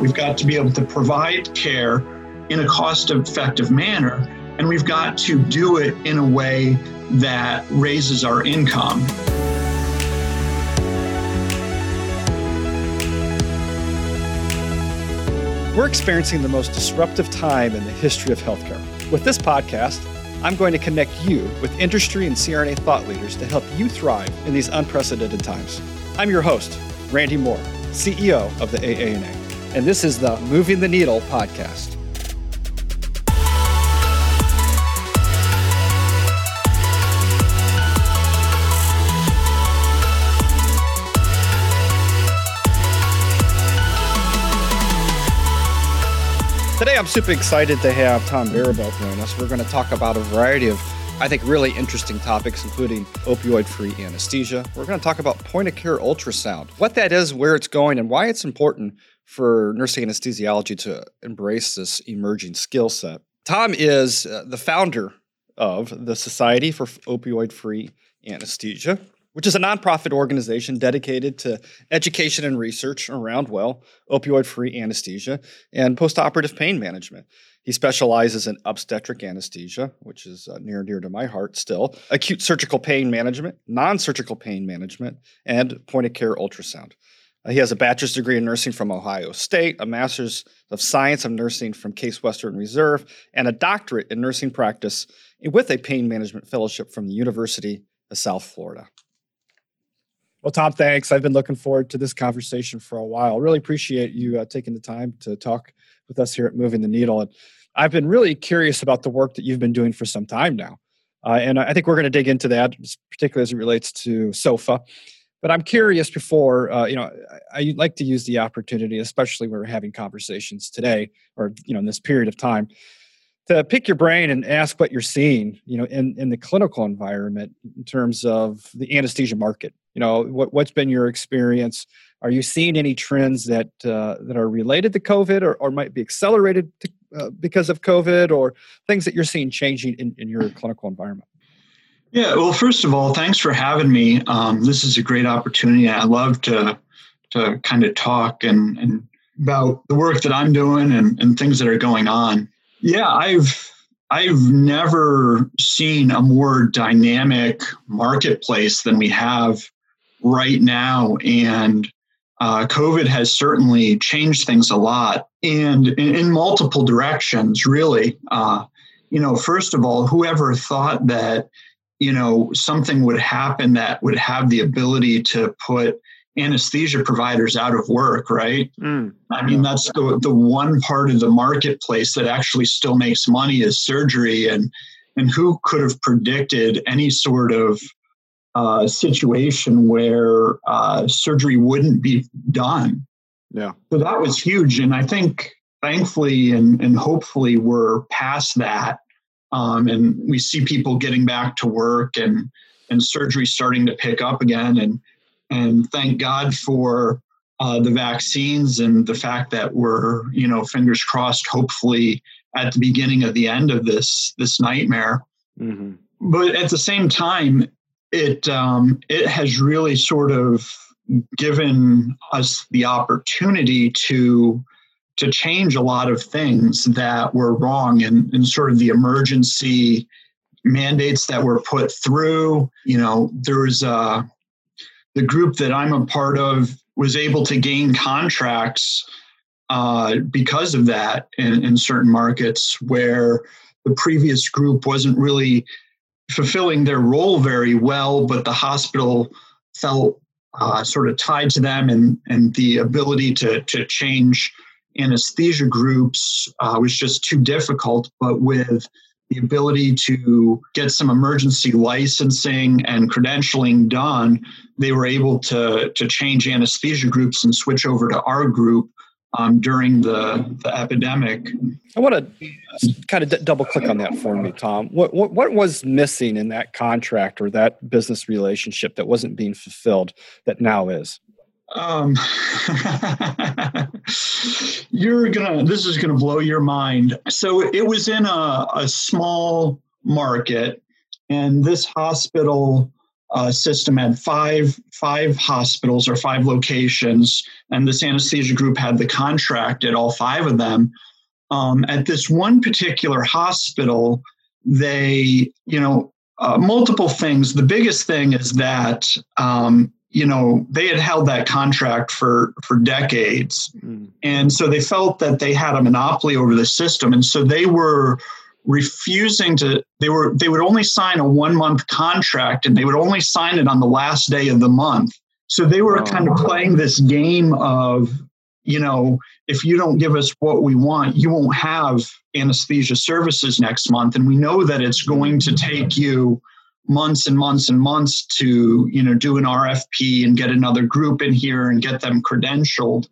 We've got to be able to provide care in a cost effective manner, and we've got to do it in a way that raises our income. We're experiencing the most disruptive time in the history of healthcare. With this podcast, I'm going to connect you with industry and CRNA thought leaders to help you thrive in these unprecedented times. I'm your host, Randy Moore, CEO of the AANA, and this is the Moving the Needle podcast. Today, I'm super excited to have Tom Baribeault join us. We're going to talk about a variety of, I think, really interesting topics, including opioid free anesthesia. We're going to talk about point of care ultrasound, what that is, where it's going, and why it's important for nursing anesthesiology to embrace this emerging skill set. Tom is uh, the founder of the Society for Opioid Free Anesthesia which is a nonprofit organization dedicated to education and research around, well, opioid free anesthesia and postoperative pain management. He specializes in obstetric anesthesia, which is uh, near and dear to my heart still, acute surgical pain management, non surgical pain management, and point of care ultrasound. Uh, he has a bachelor's degree in nursing from Ohio State, a master's of science of nursing from Case Western Reserve, and a doctorate in nursing practice with a pain management fellowship from the University of South Florida. Well, Tom, thanks. I've been looking forward to this conversation for a while. Really appreciate you uh, taking the time to talk with us here at Moving the Needle. And I've been really curious about the work that you've been doing for some time now. Uh, and I think we're going to dig into that, particularly as it relates to SOFA. But I'm curious before, uh, you know, I, I like to use the opportunity, especially when we're having conversations today or, you know, in this period of time, to pick your brain and ask what you're seeing, you know, in, in the clinical environment in terms of the anesthesia market. You know, what, what's been your experience? Are you seeing any trends that uh, that are related to COVID or, or might be accelerated to, uh, because of COVID or things that you're seeing changing in, in your clinical environment? Yeah, well, first of all, thanks for having me. Um, this is a great opportunity. I love to to kind of talk and, and about the work that I'm doing and, and things that are going on. Yeah, I've I've never seen a more dynamic marketplace than we have right now. And uh, COVID has certainly changed things a lot and in, in multiple directions, really. Uh, you know, first of all, whoever thought that, you know, something would happen that would have the ability to put anesthesia providers out of work, right? Mm. I mean, that's the, the one part of the marketplace that actually still makes money is surgery. And, and who could have predicted any sort of uh, situation where uh, surgery wouldn't be done? Yeah. So that was huge. And I think thankfully and, and hopefully we're past that. Um, and we see people getting back to work and, and surgery starting to pick up again. And, and thank God for uh, the vaccines and the fact that we're, you know, fingers crossed, hopefully at the beginning of the end of this this nightmare. Mm-hmm. But at the same time, it um, it has really sort of given us the opportunity to to change a lot of things that were wrong and, and sort of the emergency mandates that were put through. You know, there was a the group that I'm a part of was able to gain contracts uh, because of that in, in certain markets where the previous group wasn't really fulfilling their role very well, but the hospital felt uh, sort of tied to them, and and the ability to to change anesthesia groups uh, was just too difficult. But with the ability to get some emergency licensing and credentialing done, they were able to, to change anesthesia groups and switch over to our group um, during the, the epidemic. I want to kind of d- double click on that for me, Tom. What, what, what was missing in that contract or that business relationship that wasn't being fulfilled that now is? Um, you're gonna. This is gonna blow your mind. So it was in a, a small market, and this hospital uh, system had five five hospitals or five locations, and this anesthesia group had the contract at all five of them. Um, at this one particular hospital, they, you know, uh, multiple things. The biggest thing is that um, you know they had held that contract for for decades, mm. and so they felt that they had a monopoly over the system, and so they were refusing to they were they would only sign a one month contract and they would only sign it on the last day of the month. So they were oh. kind of playing this game of you know if you don't give us what we want you won't have anesthesia services next month. And we know that it's going to take you months and months and months to you know do an rfp and get another group in here and get them credentialed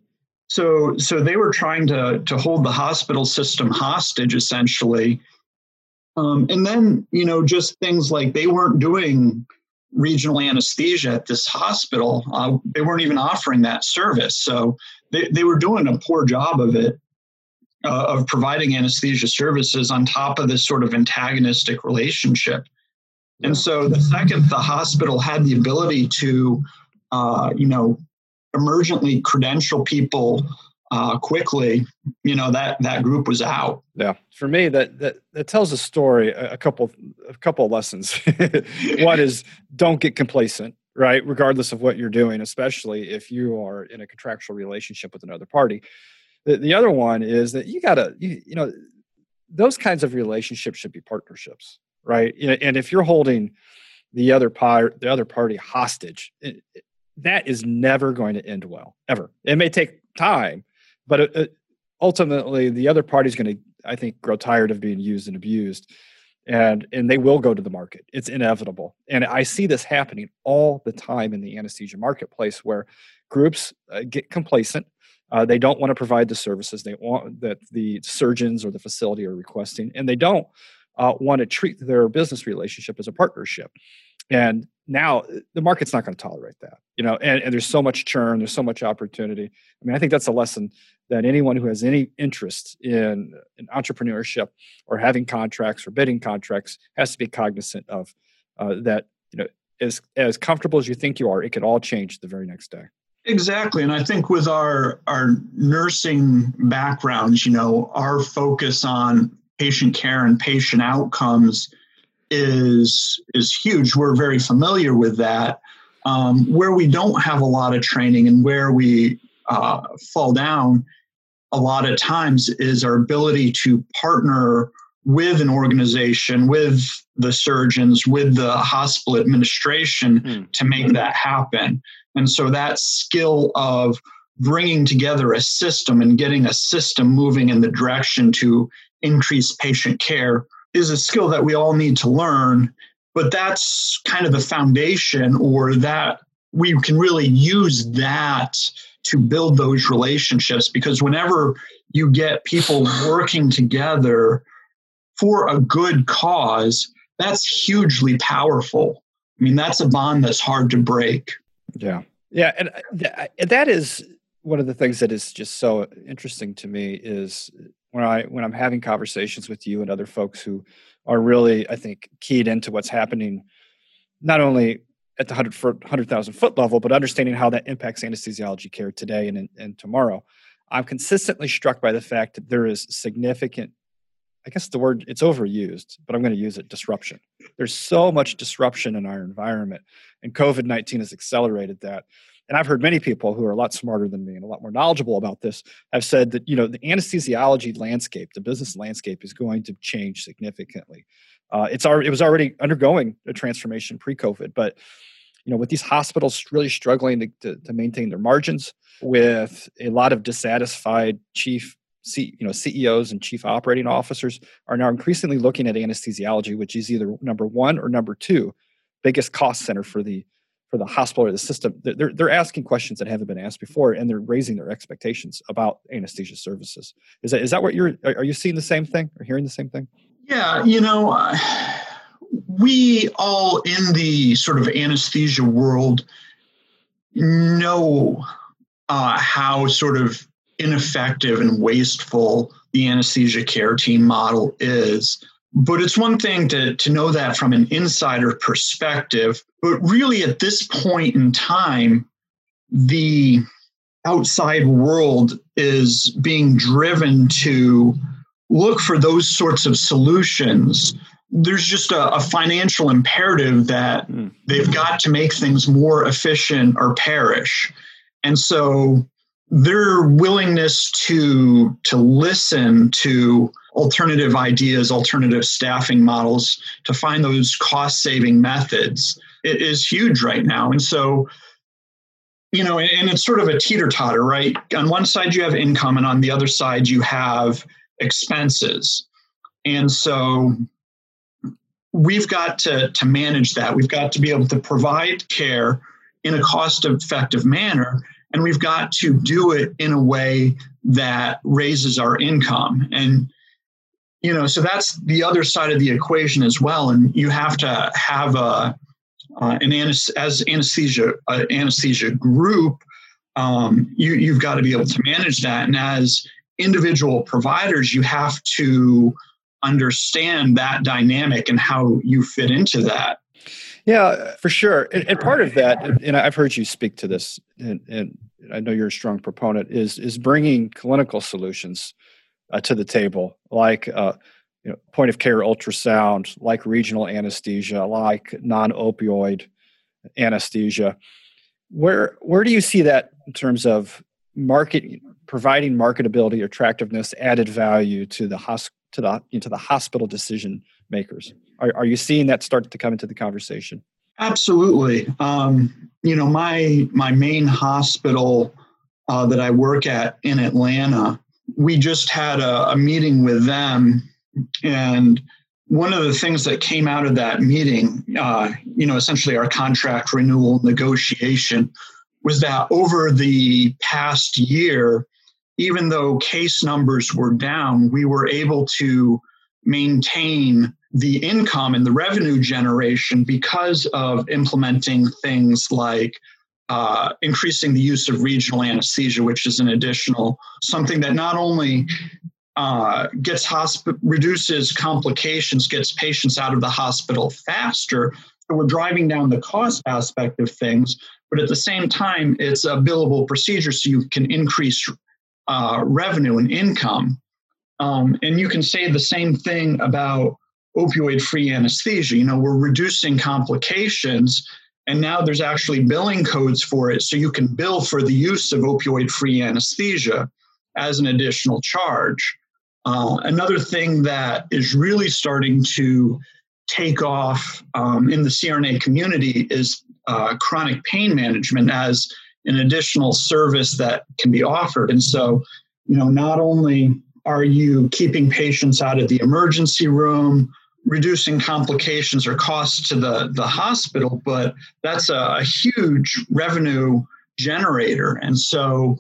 so so they were trying to to hold the hospital system hostage essentially um, and then, you know, just things like they weren't doing regional anesthesia at this hospital. Uh, they weren't even offering that service. So they, they were doing a poor job of it, uh, of providing anesthesia services on top of this sort of antagonistic relationship. And so the second the hospital had the ability to, uh, you know, emergently credential people uh, quickly, you know that that group was out. Yeah, for me, that that that tells a story. A couple a couple lessons. One is don't get complacent, right? Regardless of what you're doing, especially if you are in a contractual relationship with another party. The, the other one is that you gotta you, you know those kinds of relationships should be partnerships, right? And if you're holding the other part the other party hostage, it, that is never going to end well ever. It may take time but it, it, ultimately the other party is going to i think grow tired of being used and abused and and they will go to the market it's inevitable and i see this happening all the time in the anesthesia marketplace where groups uh, get complacent uh, they don't want to provide the services they want that the surgeons or the facility are requesting and they don't uh, want to treat their business relationship as a partnership. And now uh, the market's not going to tolerate that you know and, and there's so much churn there's so much opportunity. I mean i think that's a lesson that anyone who has any interest in, in entrepreneurship or having contracts or bidding contracts has to be cognizant of uh, that you know as as comfortable as you think you are it could all change the very next day. Exactly and i think with our our nursing backgrounds you know our focus on patient care and patient outcomes is is huge. We're very familiar with that. Um, where we don't have a lot of training and where we uh, fall down a lot of times is our ability to partner with an organization, with the surgeons, with the hospital administration mm. to make that happen. And so that skill of bringing together a system and getting a system moving in the direction to increase patient care is a skill that we all need to learn, but that's kind of the foundation, or that we can really use that to build those relationships because whenever you get people working together for a good cause, that's hugely powerful. I mean, that's a bond that's hard to break. Yeah. Yeah. And uh, that is one of the things that is just so interesting to me is when I when I'm having conversations with you and other folks who are really, I think, keyed into what's happening, not only at the 100 100,000 foot level, but understanding how that impacts anesthesiology care today and, and tomorrow. I'm consistently struck by the fact that there is significant, I guess the word it's overused, but I'm going to use it disruption. There's so much disruption in our environment, and COVID 19 has accelerated that and I've heard many people who are a lot smarter than me and a lot more knowledgeable about this have said that you know the anesthesiology landscape, the business landscape, is going to change significantly. Uh, it's already, it was already undergoing a transformation pre-COVID, but you know with these hospitals really struggling to, to, to maintain their margins, with a lot of dissatisfied chief C, you know CEOs and chief operating officers are now increasingly looking at anesthesiology, which is either number one or number two biggest cost center for the for the hospital or the system they're, they're asking questions that haven't been asked before and they're raising their expectations about anesthesia services. Is that is that what you're are you seeing the same thing or hearing the same thing? Yeah you know we all in the sort of anesthesia world know uh, how sort of ineffective and wasteful the anesthesia care team model is but it's one thing to, to know that from an insider perspective. But really, at this point in time, the outside world is being driven to look for those sorts of solutions. There's just a, a financial imperative that mm. they've got to make things more efficient or perish. And so their willingness to to listen to alternative ideas, alternative staffing models to find those cost saving methods is huge right now. And so, you know, and it's sort of a teeter totter, right? On one side, you have income, and on the other side, you have expenses. And so, we've got to, to manage that. We've got to be able to provide care in a cost effective manner. And we've got to do it in a way that raises our income. And you know so that's the other side of the equation as well. And you have to have a uh, an as anesthesia uh, anesthesia group um, you, you've got to be able to manage that. And as individual providers you have to understand that dynamic and how you fit into that yeah for sure and, and part of that and i've heard you speak to this and, and i know you're a strong proponent is is bringing clinical solutions uh, to the table, like uh, you know, point of care ultrasound, like regional anesthesia, like non opioid anesthesia. Where where do you see that in terms of market providing marketability, attractiveness, added value to the hos- to the into the hospital decision makers? Are, are you seeing that start to come into the conversation? Absolutely. Um, you know, my my main hospital uh, that I work at in Atlanta we just had a, a meeting with them and one of the things that came out of that meeting, uh, you know, essentially our contract renewal negotiation, was that over the past year, even though case numbers were down, we were able to maintain the income and the revenue generation because of implementing things like uh, increasing the use of regional anesthesia, which is an additional something that not only uh, gets hosp- reduces complications, gets patients out of the hospital faster. So we're driving down the cost aspect of things, but at the same time, it's a billable procedure, so you can increase uh, revenue and income. Um, and you can say the same thing about opioid-free anesthesia. You know, we're reducing complications and now there's actually billing codes for it. So you can bill for the use of opioid free anesthesia as an additional charge. Uh, another thing that is really starting to take off um, in the CRNA community is uh, chronic pain management as an additional service that can be offered. And so, you know, not only are you keeping patients out of the emergency room, reducing complications or costs to the, the hospital, but that's a, a huge revenue generator. And so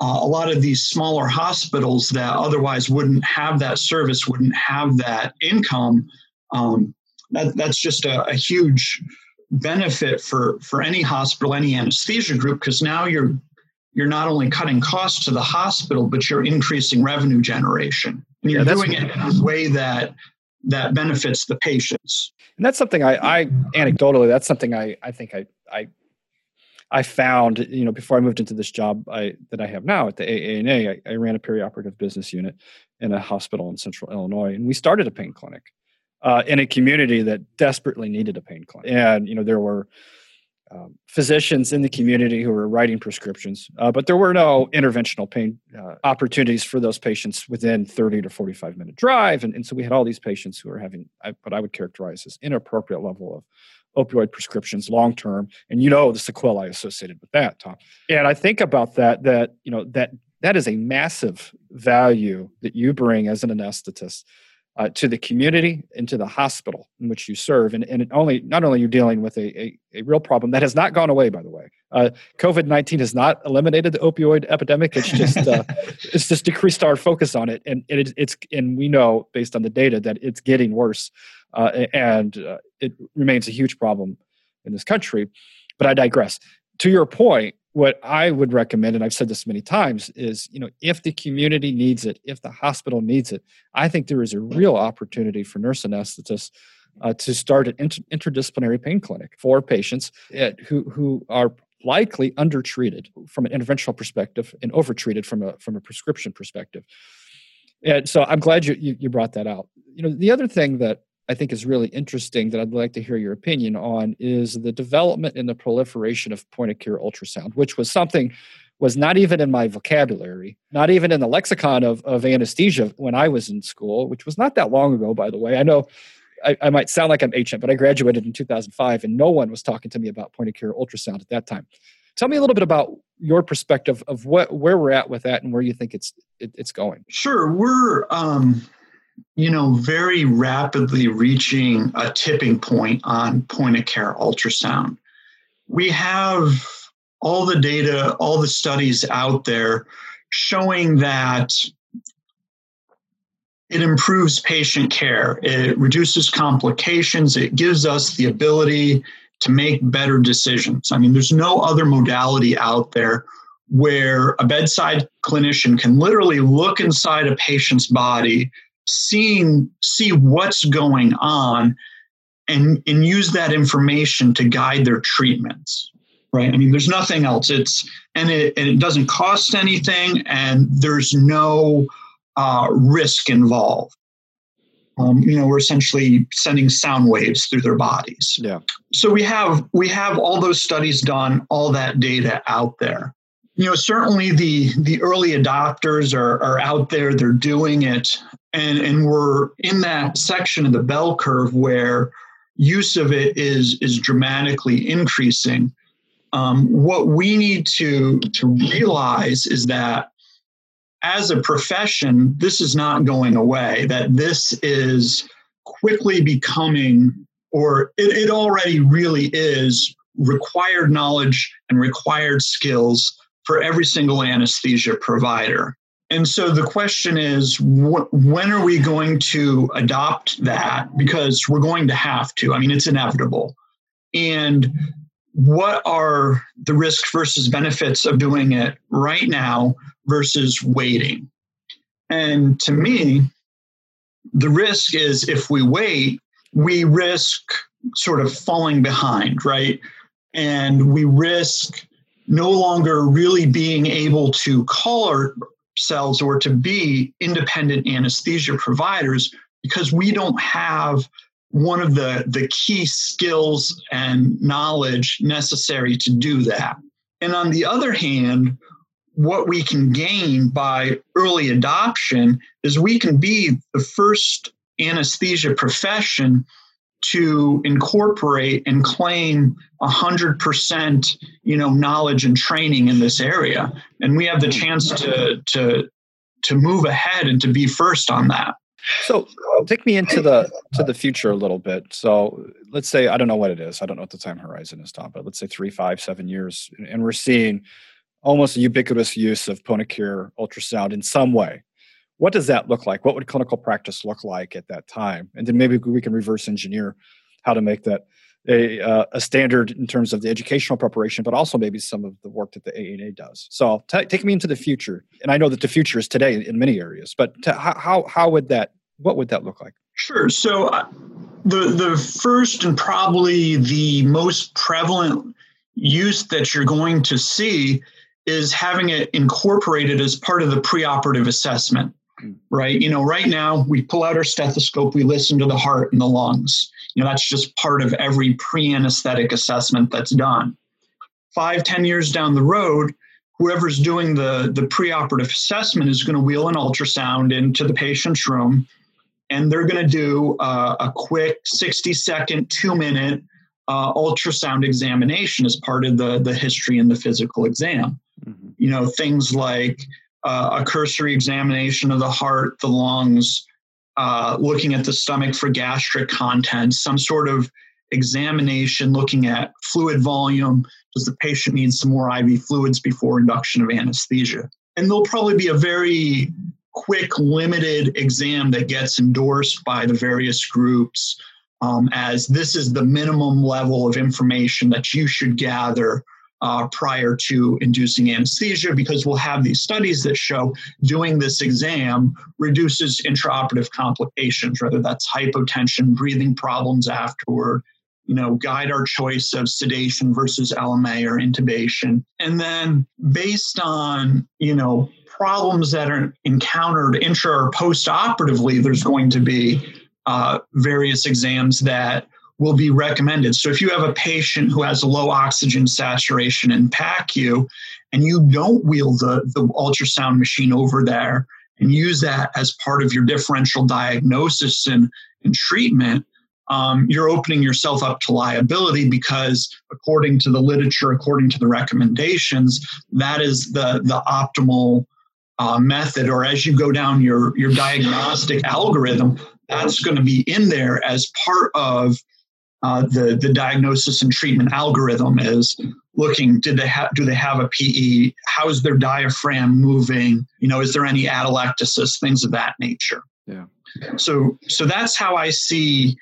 uh, a lot of these smaller hospitals that otherwise wouldn't have that service, wouldn't have that income, um, that, that's just a, a huge benefit for, for any hospital, any anesthesia group, because now you're you're not only cutting costs to the hospital, but you're increasing revenue generation. And you're yeah, doing it in a way that that benefits the patients. And that's something I, I anecdotally, that's something I, I think I, I, I found, you know, before I moved into this job I, that I have now at the AANA, I, I ran a perioperative business unit in a hospital in central Illinois, and we started a pain clinic uh, in a community that desperately needed a pain clinic. And, you know, there were um, physicians in the community who were writing prescriptions, uh, but there were no interventional pain uh, opportunities for those patients within 30 to 45 minute drive. And, and so we had all these patients who were having what I would characterize as inappropriate level of opioid prescriptions long term and you know the sequelae associated with that tom. And i think about that that you know that that is a massive value that you bring as an anesthetist uh, to the community and to the hospital in which you serve. And, and only not only you're dealing with a, a, a, real problem that has not gone away, by the way. Uh, COVID nineteen has not eliminated the opioid epidemic. It's just uh, it's just decreased our focus on it, and it, it's and we know based on the data that it's getting worse, uh, and uh, it remains a huge problem in this country. But I digress. To your point, what I would recommend, and I've said this many times, is you know if the community needs it, if the hospital needs it, I think there is a real opportunity for nurse anesthetists uh, to start an inter- interdisciplinary pain clinic for patients at, who who are likely undertreated from an interventional perspective and overtreated from a from a prescription perspective. And so I'm glad you, you, you brought that out. You know, the other thing that I think is really interesting that I'd like to hear your opinion on is the development and the proliferation of point of care ultrasound, which was something was not even in my vocabulary, not even in the lexicon of, of anesthesia when I was in school, which was not that long ago, by the way. I know I, I might sound like I'm ancient, but I graduated in 2005 and no one was talking to me about point of care ultrasound at that time. Tell me a little bit about your perspective of what where we're at with that and where you think it's it, it's going. Sure, we're um, you know very rapidly reaching a tipping point on point of care ultrasound. We have all the data, all the studies out there showing that it improves patient care, it reduces complications, it gives us the ability to make better decisions. I mean, there's no other modality out there where a bedside clinician can literally look inside a patient's body, seeing see what's going on and and use that information to guide their treatments right i mean there's nothing else it's and it, and it doesn't cost anything and there's no uh, risk involved. Um, you know, we're essentially sending sound waves through their bodies. Yeah. So we have we have all those studies done, all that data out there. You know, certainly the the early adopters are are out there. They're doing it, and and we're in that section of the bell curve where use of it is is dramatically increasing. Um, what we need to to realize is that as a profession, this is not going away, that this is quickly becoming, or it, it already really is, required knowledge and required skills for every single anesthesia provider. And so the question is, wh- when are we going to adopt that? Because we're going to have to. I mean, it's inevitable. And what are the risk versus benefits of doing it right now versus waiting? And to me, the risk is if we wait, we risk sort of falling behind, right? And we risk no longer really being able to call ourselves or to be independent anesthesia providers because we don't have one of the, the key skills and knowledge necessary to do that. And on the other hand, what we can gain by early adoption is we can be the first anesthesia profession to incorporate and claim 100% you know knowledge and training in this area and we have the hmm. chance to to to move ahead and to be first on that so uh, take me into the to the future a little bit. So let's say I don't know what it is. I don't know what the time horizon is, Tom, but let's say three, five, seven years, and we're seeing almost a ubiquitous use of point of care ultrasound in some way. What does that look like? What would clinical practice look like at that time? And then maybe we can reverse engineer how to make that a, uh, a standard in terms of the educational preparation, but also maybe some of the work that the AANA does. So t- take me into the future, and I know that the future is today in many areas. But how how would that what would that look like? Sure. So uh, the the first and probably the most prevalent use that you're going to see is having it incorporated as part of the preoperative assessment. Right. You know, right now we pull out our stethoscope, we listen to the heart and the lungs you know, that's just part of every pre-anesthetic assessment that's done. Five, ten years down the road, whoever's doing the, the preoperative assessment is going to wheel an ultrasound into the patient's room and they're going to do uh, a quick 60 second, two minute uh, ultrasound examination as part of the, the history and the physical exam. Mm-hmm. You know, things like uh, a cursory examination of the heart, the lungs, uh, looking at the stomach for gastric contents, some sort of examination looking at fluid volume. Does the patient need some more IV fluids before induction of anesthesia? And there'll probably be a very quick, limited exam that gets endorsed by the various groups um, as this is the minimum level of information that you should gather uh, prior to inducing anesthesia because we'll have these studies that show doing this exam reduces intraoperative complications, whether that's hypotension, breathing problems afterward, you know, guide our choice of sedation versus LMA or intubation. And then based on, you know, problems that are encountered intra or post operatively, there's going to be uh, various exams that will be recommended. So if you have a patient who has a low oxygen saturation in PACU and you don't wheel the, the ultrasound machine over there and use that as part of your differential diagnosis and, and treatment, um, you're opening yourself up to liability because according to the literature, according to the recommendations, that is the, the optimal uh, method or as you go down your, your diagnostic algorithm, that's going to be in there as part of uh, the the diagnosis and treatment algorithm is looking did they have do they have a PE how's their diaphragm moving? You know is there any atelectasis things of that nature. Yeah. So so that's how I see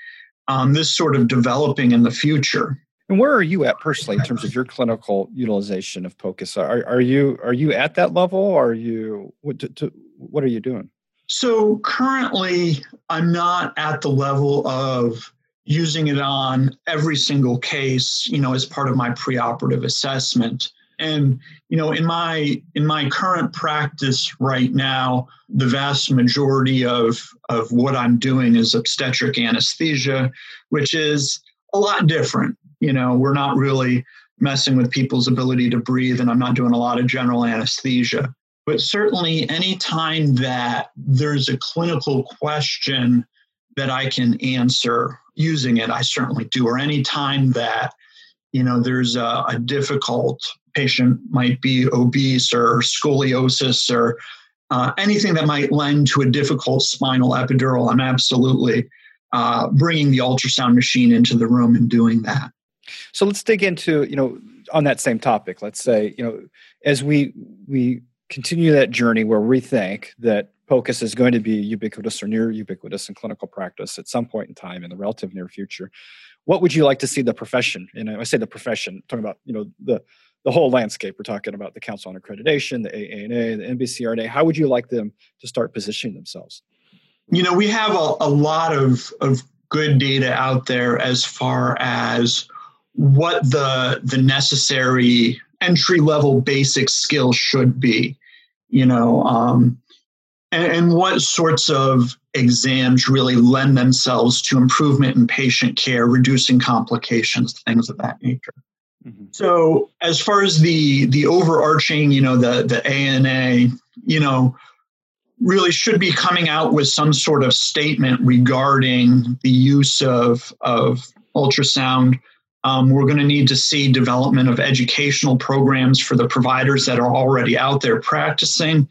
um, this sort of developing in the future. And where are you at personally in terms of your clinical utilization of POCUS? Are, are you are you at that level? Are you what to, to, what are you doing? So currently I'm not at the level of using it on every single case, you know, as part of my preoperative assessment. And you know, in my in my current practice right now, the vast majority of of what I'm doing is obstetric anesthesia, which is a lot different. You know, we're not really messing with people's ability to breathe, and I'm not doing a lot of general anesthesia. But certainly, anytime that there's a clinical question that I can answer using it, I certainly do. Or any time that you know there's a, a difficult patient might be obese or scoliosis or uh, anything that might lend to a difficult spinal epidural, I'm absolutely uh, bringing the ultrasound machine into the room and doing that. So let's dig into you know on that same topic. Let's say you know as we we continue that journey where we think that POCUS is going to be ubiquitous or near ubiquitous in clinical practice at some point in time in the relative near future. What would you like to see the profession? And I say the profession, talking about you know the the whole landscape. We're talking about the Council on Accreditation, the AANA, the NBCRNA. How would you like them to start positioning themselves? You know, we have a, a lot of of good data out there as far as what the the necessary entry level basic skills should be. You know, um, and, and what sorts of exams really lend themselves to improvement in patient care, reducing complications, things of that nature. Mm-hmm. So, as far as the the overarching, you know, the the ANA, you know, really should be coming out with some sort of statement regarding the use of of ultrasound. Um, we're going to need to see development of educational programs for the providers that are already out there practicing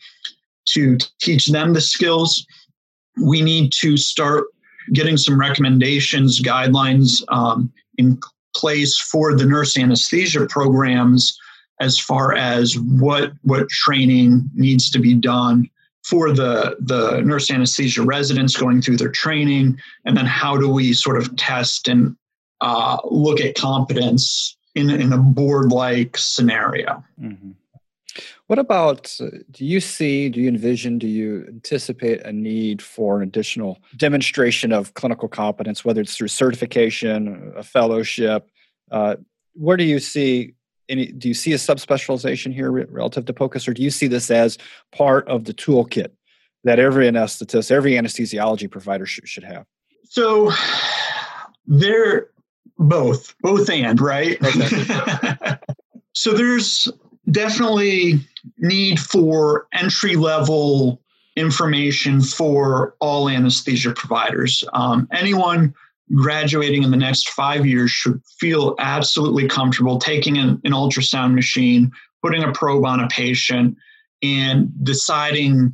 to teach them the skills. We need to start getting some recommendations, guidelines um, in place for the nurse anesthesia programs as far as what what training needs to be done for the the nurse anesthesia residents going through their training, and then how do we sort of test and uh, look at competence in in a board like scenario. Mm-hmm. What about, do you see, do you envision, do you anticipate a need for an additional demonstration of clinical competence, whether it's through certification, a fellowship? Uh, where do you see any, do you see a subspecialization here relative to POCUS, or do you see this as part of the toolkit that every anesthetist, every anesthesiology provider sh- should have? So they're both, both and, right? Okay. so there's definitely need for entry level information for all anesthesia providers. Um, anyone graduating in the next five years should feel absolutely comfortable taking an, an ultrasound machine, putting a probe on a patient, and deciding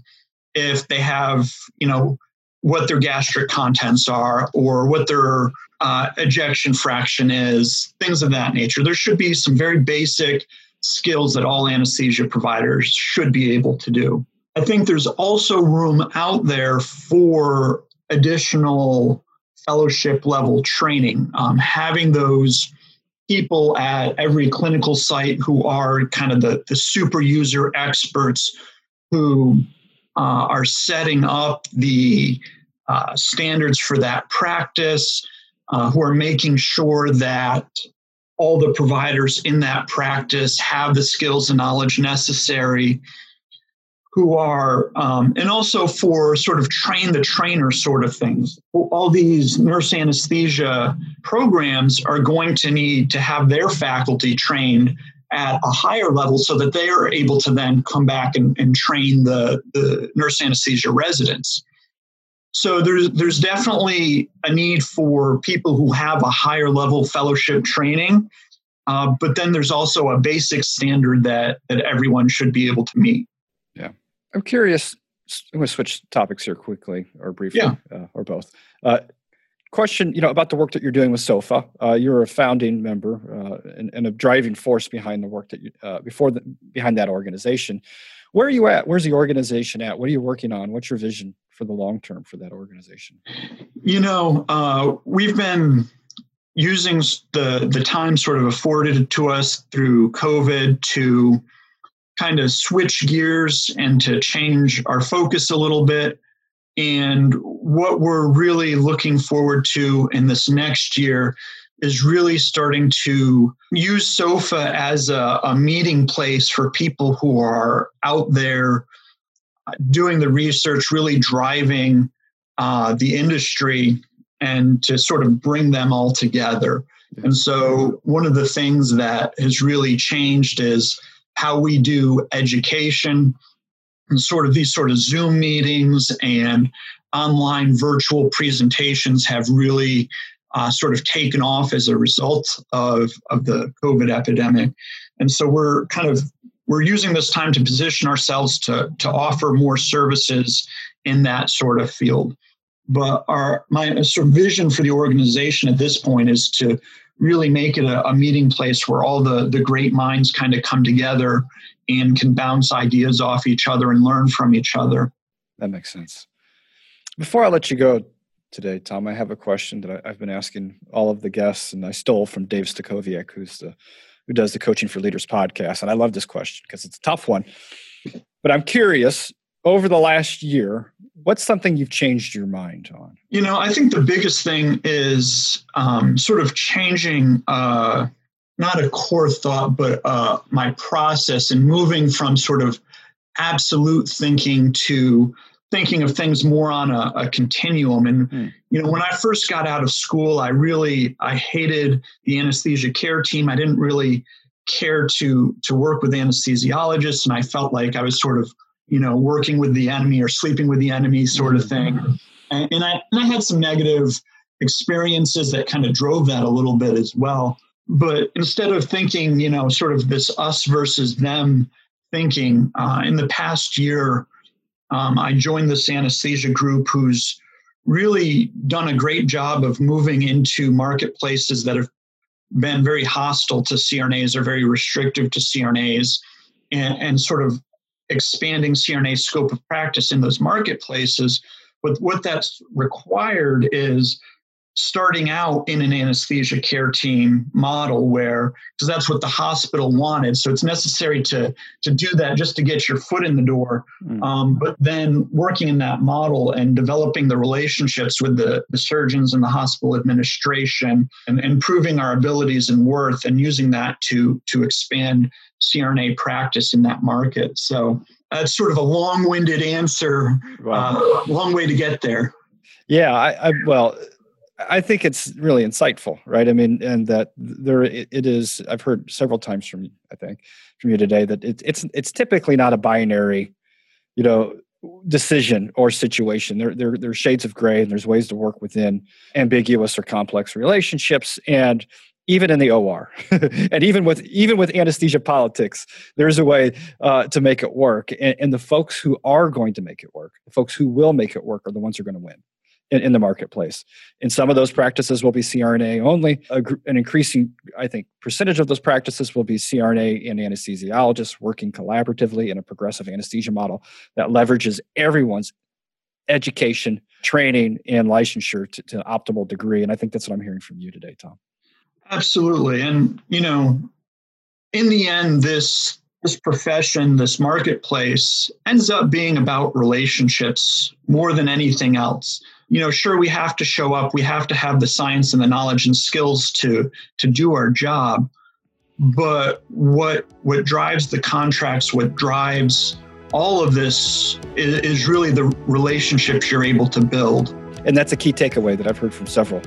if they have, you know, what their gastric contents are or what their uh, ejection fraction is, things of that nature. There should be some very basic skills that all anesthesia providers should be able to do. I think there's also room out there for additional fellowship level training, um, having those people at every clinical site who are kind of the, the super user experts who uh, are setting up the uh, standards for that practice, uh, who are making sure that all the providers in that practice have the skills and knowledge necessary who are, um, and also for sort of train the trainer sort of things. All these nurse anesthesia programs are going to need to have their faculty trained at a higher level so that they are able to then come back and, and train the, the nurse anesthesia residents. So there's there's definitely a need for people who have a higher level fellowship training, uh, but then there's also a basic standard that that everyone should be able to meet. Yeah, I'm curious. I'm going to switch topics here quickly or briefly, yeah. uh, or both. Uh, question, you know, about the work that you're doing with SOFA. Uh, you're a founding member uh, and, and, a driving force behind the work that you uh, before the, behind that organization. Where are you at? Where's the organization at? What are you working on? What's your vision for the long term for that organization? You know, uh, we've been using the the time sort of afforded to us through COVID to kind of switch gears and to change our focus a little bit. And what we're really looking forward to in this next year is really starting to use SOFA as a, a meeting place for people who are out there doing the research, really driving uh, the industry, and to sort of bring them all together. And so, one of the things that has really changed is how we do education and sort of these sort of Zoom meetings and online virtual presentations have really uh, sort of taken off as a result of, of the COVID epidemic. And so we're kind of we're using this time to position ourselves to, to offer more services in that sort of field. But our my sort of vision for the organization at this point is to really make it a, a meeting place where all the, the great minds kind of come together and can bounce ideas off each other and learn from each other. That makes sense. Before I let you go today, Tom, I have a question that I, have been asking all of the guests, and I stole from Dave Stachowiak, who's the who does the Coaching for Leaders podcast. And I love this question because it's a tough one. But I'm curious over the last year, what's something you've changed your mind on? You know, I think the biggest thing is um, sort of changing uh, not a core thought, but uh, my process and moving from sort of absolute thinking to thinking of things more on a, a continuum. And mm. you know, when I first got out of school, I really I hated the anesthesia care team. I didn't really care to to work with anesthesiologists, and I felt like I was sort of you know, working with the enemy or sleeping with the enemy sort of thing. And, and I, and I had some negative experiences that kind of drove that a little bit as well. But instead of thinking, you know, sort of this us versus them thinking, uh, in the past year, um, I joined this anesthesia group who's really done a great job of moving into marketplaces that have been very hostile to CRNAs or very restrictive to CRNAs and, and sort of expanding CRNA's scope of practice in those marketplaces. But what that's required is starting out in an anesthesia care team model where because that's what the hospital wanted so it's necessary to to do that just to get your foot in the door mm. um, but then working in that model and developing the relationships with the, the surgeons and the hospital administration and improving our abilities and worth and using that to to expand CRNA practice in that market. So that's sort of a long-winded answer, wow. uh, long way to get there. Yeah, I, I, well, I think it's really insightful, right? I mean, and that there it, is. I've heard several times from I think from you today that it, it's it's typically not a binary, you know, decision or situation. There there there's shades of gray, and there's ways to work within ambiguous or complex relationships, and even in the OR, and even with even with anesthesia politics, there's a way uh, to make it work. And, and, the folks who are going to make it work, the folks who will make it work, are the ones who are going to win in, in, the marketplace. And some of those practices will be CRNA only. A, an increasing, I think, percentage of those practices will be CRNA and anesthesiologists working collaboratively in a progressive anesthesia model that leverages everyone's education, training, and licensure to, to an optimal degree. And I think that's what I'm hearing from you today, Tom. Absolutely. And, you know, in the end, this this profession, this marketplace ends up being about relationships more than anything else. You know, sure we have to show up, we have to have the science and the knowledge and skills to to do our job, but what what drives the contracts, what drives all of this is, is really the relationships you're able to build. And that's a key takeaway that I've heard from several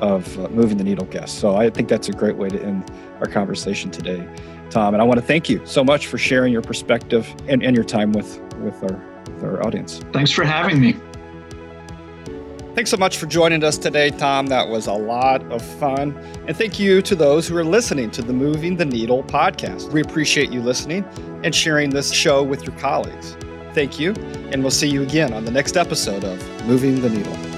of uh, moving the needle guests. So I think that's a great way to end our conversation today, Tom. And I want to thank you so much for sharing your perspective and, and your time with, with, our, with our audience. Thanks for having me. Thanks so much for joining us today, Tom. That was a lot of fun. And thank you to those who are listening to the Moving the Needle podcast. We appreciate you listening and sharing this show with your colleagues. Thank you, and we'll see you again on the next episode of Moving the Needle.